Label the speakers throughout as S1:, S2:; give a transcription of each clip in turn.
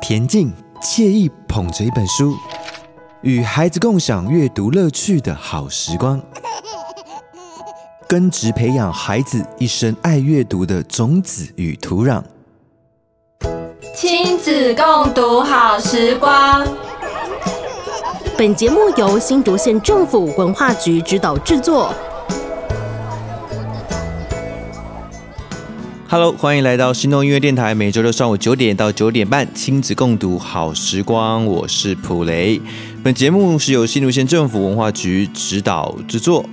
S1: 恬静惬意，捧着一本书，与孩子共享阅读乐趣的好时光，根植培养孩子一生爱阅读的种子与土壤。
S2: 亲子共读好时光。
S3: 本节目由新竹县政府文化局指导制作。
S1: Hello，欢迎来到心动音乐电台，每周六上午九点到九点半，亲子共读好时光，我是普雷。本节目是由新竹县政府文化局指导制作。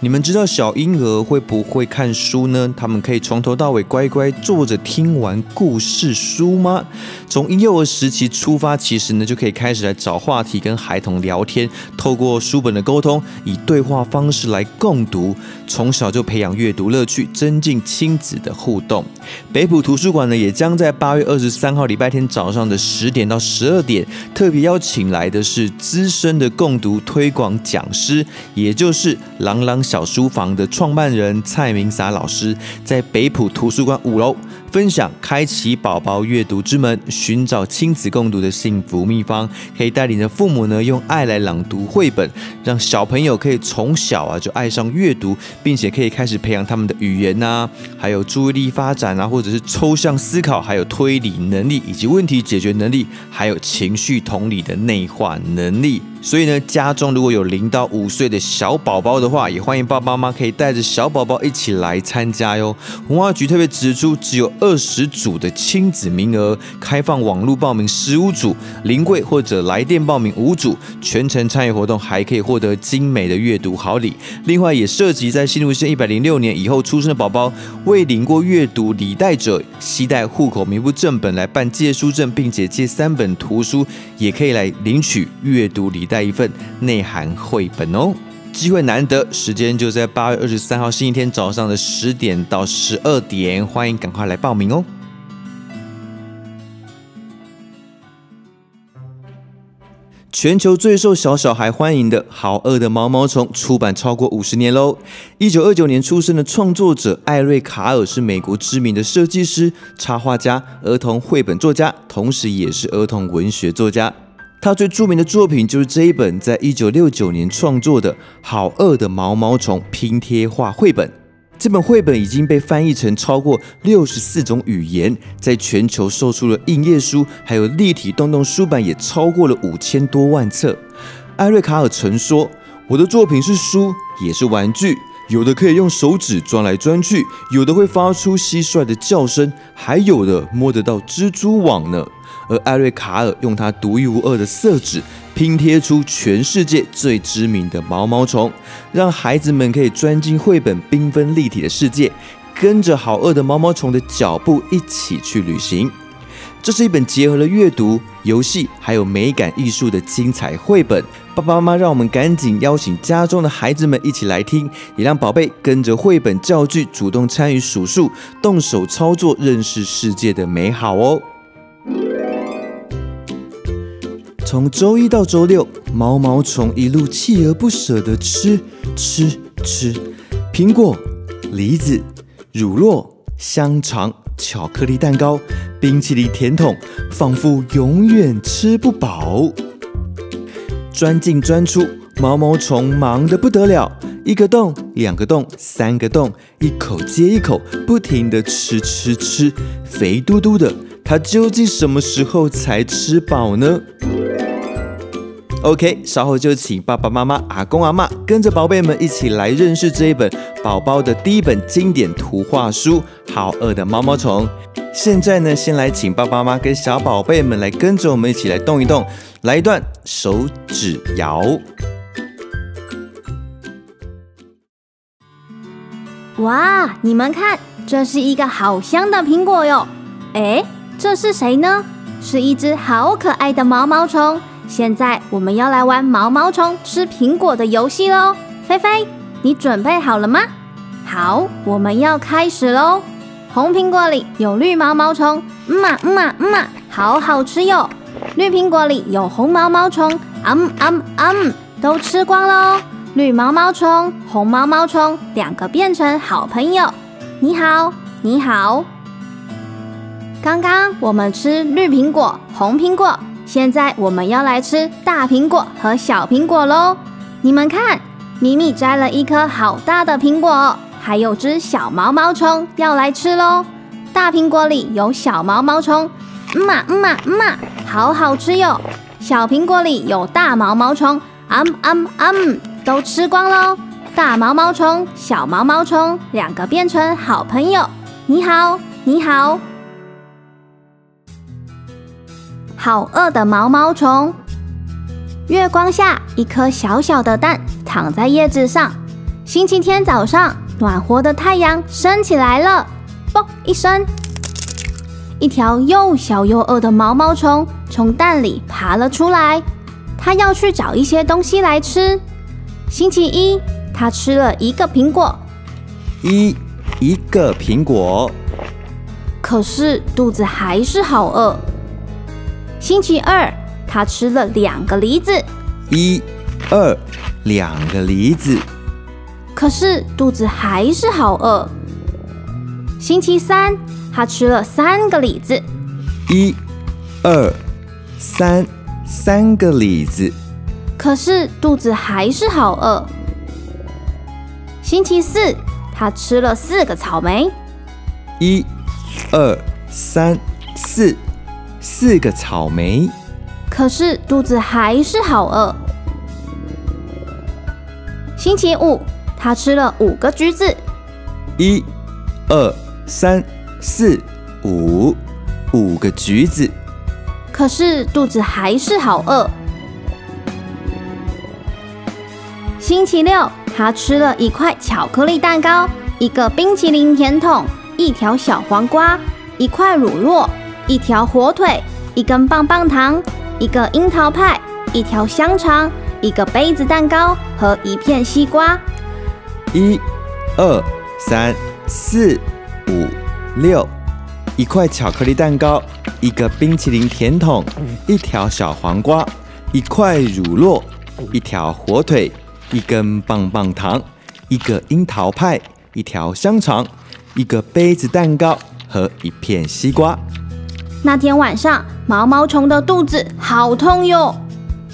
S1: 你们知道小婴儿会不会看书呢？他们可以从头到尾乖乖坐着听完故事书吗？从婴幼儿时期出发，其实呢就可以开始来找话题跟孩童聊天，透过书本的沟通，以对话方式来共读，从小就培养阅读乐趣，增进亲子的互动。北埔图书馆呢也将在八月二十三号礼拜天早上的十点到十二点，特别邀请来的是资深的共读推广讲师，也就是朗朗小书房的创办人蔡明撒老师，在北埔图书馆五楼分享开启宝宝阅读之门，寻找亲子共读的幸福秘方，可以带领着父母呢用爱来朗读绘本，让小朋友可以从小啊就爱上阅读，并且可以开始培养他们的语言啊，还有注意力发展啊，或者是抽象思考，还有推理能力，以及问题解决能力，还有情绪同理的内化能力。所以呢，家中如果有零到五岁的小宝宝的话，也欢迎爸爸妈妈可以带着小宝宝一起来参加哟。文化局特别指出，只有二十组的亲子名额，开放网络报名十五组，临柜或者来电报名五组，全程参与活动还可以获得精美的阅读好礼。另外，也涉及在新竹县一百零六年以后出生的宝宝，未领过阅读礼袋者，携带户口名簿正本来办借书证，并且借三本图书，也可以来领取阅读礼袋。带一份内涵绘本哦，机会难得，时间就在八月二十三号星期天早上的十点到十二点，欢迎赶快来报名哦。全球最受小小孩欢迎的好饿的毛毛虫出版超过五十年喽。一九二九年出生的创作者艾瑞卡尔是美国知名的设计师、插画家、儿童绘本作家，同时也是儿童文学作家。他最著名的作品就是这一本，在一九六九年创作的《好饿的毛毛虫》拼贴画绘本。这本绘本已经被翻译成超过六十四种语言，在全球售出了印页书，还有立体动动书版也超过了五千多万册。艾瑞卡尔曾说：“我的作品是书，也是玩具，有的可以用手指钻来钻去，有的会发出蟋蟀的叫声，还有的摸得到蜘蛛网呢。”而艾瑞卡尔用他独一无二的色纸拼贴出全世界最知名的毛毛虫，让孩子们可以钻进绘本缤纷立体的世界，跟着好饿的毛毛虫的脚步一起去旅行。这是一本结合了阅读、游戏还有美感艺术的精彩绘本。爸爸妈妈，让我们赶紧邀请家中的孩子们一起来听，也让宝贝跟着绘本教具主动参与数数、动手操作，认识世界的美好哦。从周一到周六，毛毛虫一路锲而不舍地吃吃吃，苹果、梨子、乳酪、香肠、巧克力蛋糕、冰淇淋甜筒，仿佛永远吃不饱。钻进钻出，毛毛虫忙得不得了，一个洞，两个洞，三个洞，一口接一口，不停地吃吃吃，肥嘟嘟的。它究竟什么时候才吃饱呢？OK，稍后就请爸爸妈妈、阿公阿嬷跟着宝贝们一起来认识这一本宝宝的第一本经典图画书《好饿的毛毛虫》。现在呢，先来请爸爸妈妈跟小宝贝们来跟着我们一起来动一动，来一段手指摇。
S4: 哇，你们看，这是一个好香的苹果哟！哎，这是谁呢？是一只好可爱的毛毛虫。现在我们要来玩毛毛虫吃苹果的游戏喽，菲菲，你准备好了吗？好，我们要开始喽。红苹果里有绿毛毛虫，嗯嘛嗯嘛嗯嘛，好好吃哟。绿苹果里有红毛毛虫，嗯嗯嗯，都吃光喽。绿毛毛虫、红毛毛虫两个变成好朋友。你好，你好。刚刚我们吃绿苹果、红苹果，现在我们要来吃大苹果和小苹果喽。你们看，米米摘了一颗好大的苹果，还有只小毛毛虫要来吃喽。大苹果里有小毛毛虫，嗯嘛嗯嘛嗯嘛，好好吃哟。小苹果里有大毛毛虫，啊啊啊，都吃光喽。大毛毛虫、小毛毛虫两个变成好朋友。你好，你好。好饿的毛毛虫。月光下，一颗小小的蛋躺在叶子上。星期天早上，暖和的太阳升起来了。嘣一声，一条又小又饿的毛毛虫从蛋里爬了出来。它要去找一些东西来吃。星期一，它吃了一个苹果。
S1: 一一个苹果。
S4: 可是肚子还是好饿。星期二。他吃了两个梨子，
S1: 一、二，两个梨子。
S4: 可是肚子还是好饿。星期三，他吃了三个李子，
S1: 一、二，三，三个李子。
S4: 可是肚子还是好饿。星期四，他吃了四个草莓，
S1: 一、二，三，四，四个草莓。
S4: 可是肚子还是好饿。星期五，他吃了五个橘子，
S1: 一、二、三、四、五，五个橘子。
S4: 可是肚子还是好饿。星期六，他吃了一块巧克力蛋糕，一个冰淇淋甜筒，一条小黄瓜，一块乳酪，一条火腿，一根棒棒糖。一个樱桃派，一条香肠，一个杯子蛋糕和一片西瓜。
S1: 一、二、三、四、五、六，一块巧克力蛋糕，一个冰淇淋甜筒，一条小黄瓜，一块乳酪，一条火腿，一根棒棒糖，一个樱桃派，一条香肠，一个杯子蛋糕和一片西瓜。
S4: 那天晚上，毛毛虫的肚子好痛哟。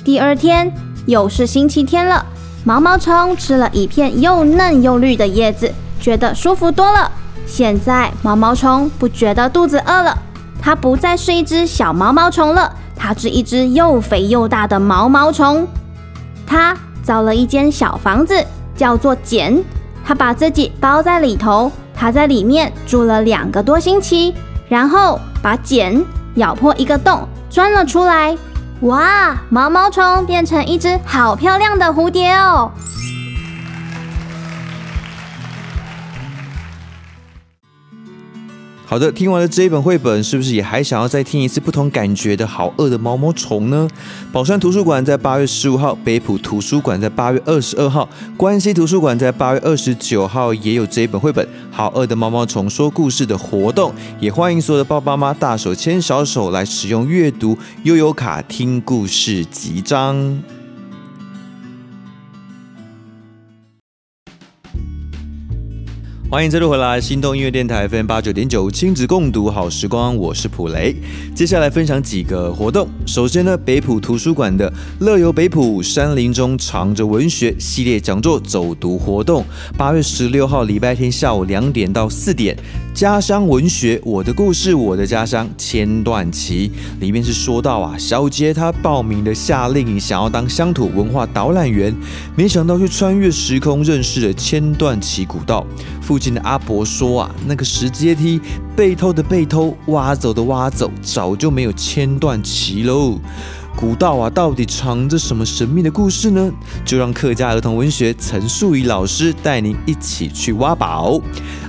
S4: 第二天又是星期天了，毛毛虫吃了一片又嫩又绿的叶子，觉得舒服多了。现在毛毛虫不觉得肚子饿了，它不再是一只小毛毛虫了，它是一只又肥又大的毛毛虫。它造了一间小房子，叫做茧。它把自己包在里头，它在里面住了两个多星期。然后把茧咬破一个洞，钻了出来。哇，毛毛虫变成一只好漂亮的蝴蝶哦！
S1: 好的，听完了这一本绘本，是不是也还想要再听一次不同感觉的好饿的毛毛虫呢？宝山图书馆在八月十五号，北埔图书馆在八月二十二号，关西图书馆在八月二十九号也有这一本绘本《好饿的毛毛虫说故事》的活动，也欢迎所有的爸爸妈妈大手牵小手来使用阅读悠游卡听故事集章。欢迎再度回来，心动音乐电台 FM 八九点九，亲子共读好时光，我是普雷。接下来分享几个活动。首先呢，北浦图书馆的“乐游北浦，山林中藏着文学”系列讲座走读活动，八月十六号礼拜天下午两点到四点。家乡文学，我的故事，我的家乡，千段旗里面是说到啊，小杰他报名的夏令营，想要当乡土文化导览员，没想到却穿越时空认识了千段旗古道。附近的阿伯说啊，那个石阶梯被偷的被偷，挖走的挖走，早就没有千段旗喽。古道啊，到底藏着什么神秘的故事呢？就让客家儿童文学陈素仪老师带您一起去挖宝。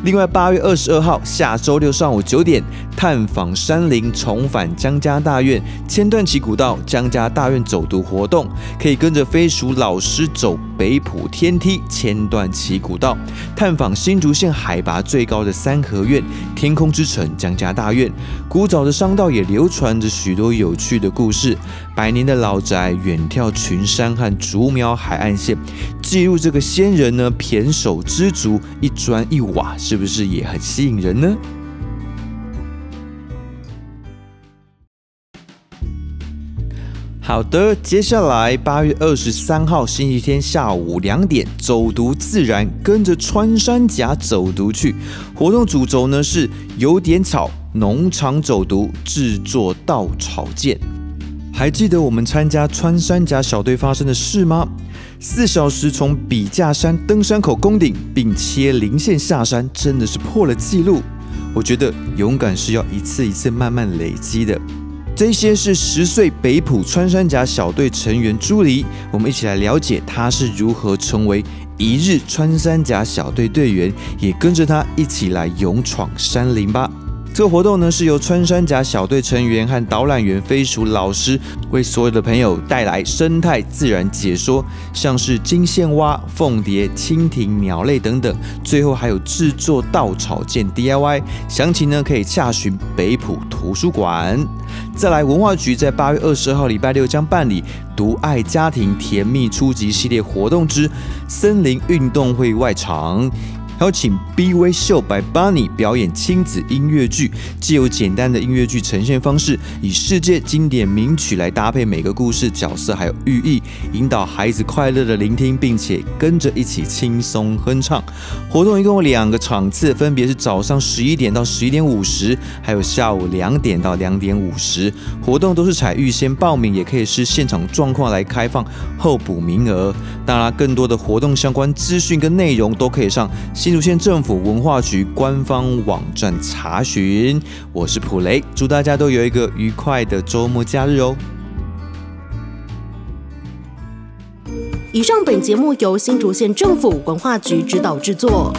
S1: 另外，八月二十二号下周六上午九点，探访山林，重返江家大院千段旗古道江家大院走读活动，可以跟着飞鼠老师走北埔天梯千段旗古道，探访新竹县海拔最高的三合院天空之城江家大院。古早的商道也流传着许多有趣的故事。百年的老宅远眺群山和竹苗海岸线，记录这个仙人呢，胼手知足，一砖一瓦，是不是也很吸引人呢？好的，接下来八月二十三号星期天下午两点，走读自然，跟着穿山甲走读去。活动主轴呢是有点草农场走读，制作稻草剑。还记得我们参加穿山甲小队发生的事吗？四小时从笔架山登山口攻顶，并切零线下山，真的是破了纪录。我觉得勇敢是要一次一次慢慢累积的。这些是十岁北埔穿山甲小队成员朱黎，我们一起来了解他是如何成为一日穿山甲小队队员，也跟着他一起来勇闯山林吧。这个活动呢，是由穿山甲小队成员和导览员飞鼠老师为所有的朋友带来生态自然解说，像是金线蛙、凤蝶、蜻蜓、鸟类等等，最后还有制作稻草剑 DIY。详情呢，可以洽询北埔图书馆。再来，文化局在八月二十号礼拜六将办理“独爱家庭甜蜜初级”系列活动之森林运动会外场。邀请 B V 秀 by Bunny 表演亲子音乐剧，既有简单的音乐剧呈现方式，以世界经典名曲来搭配每个故事角色还有寓意，引导孩子快乐的聆听，并且跟着一起轻松哼唱。活动一共有两个场次，分别是早上十一点到十一点五十，还有下午两点到两点五十。活动都是采预先报名，也可以视现场状况来开放候补名额。当然，更多的活动相关资讯跟内容都可以上。新竹县政府文化局官方网站查询。我是普雷，祝大家都有一个愉快的周末假日哦。
S3: 以上本节目由新竹县政府文化局指导制作。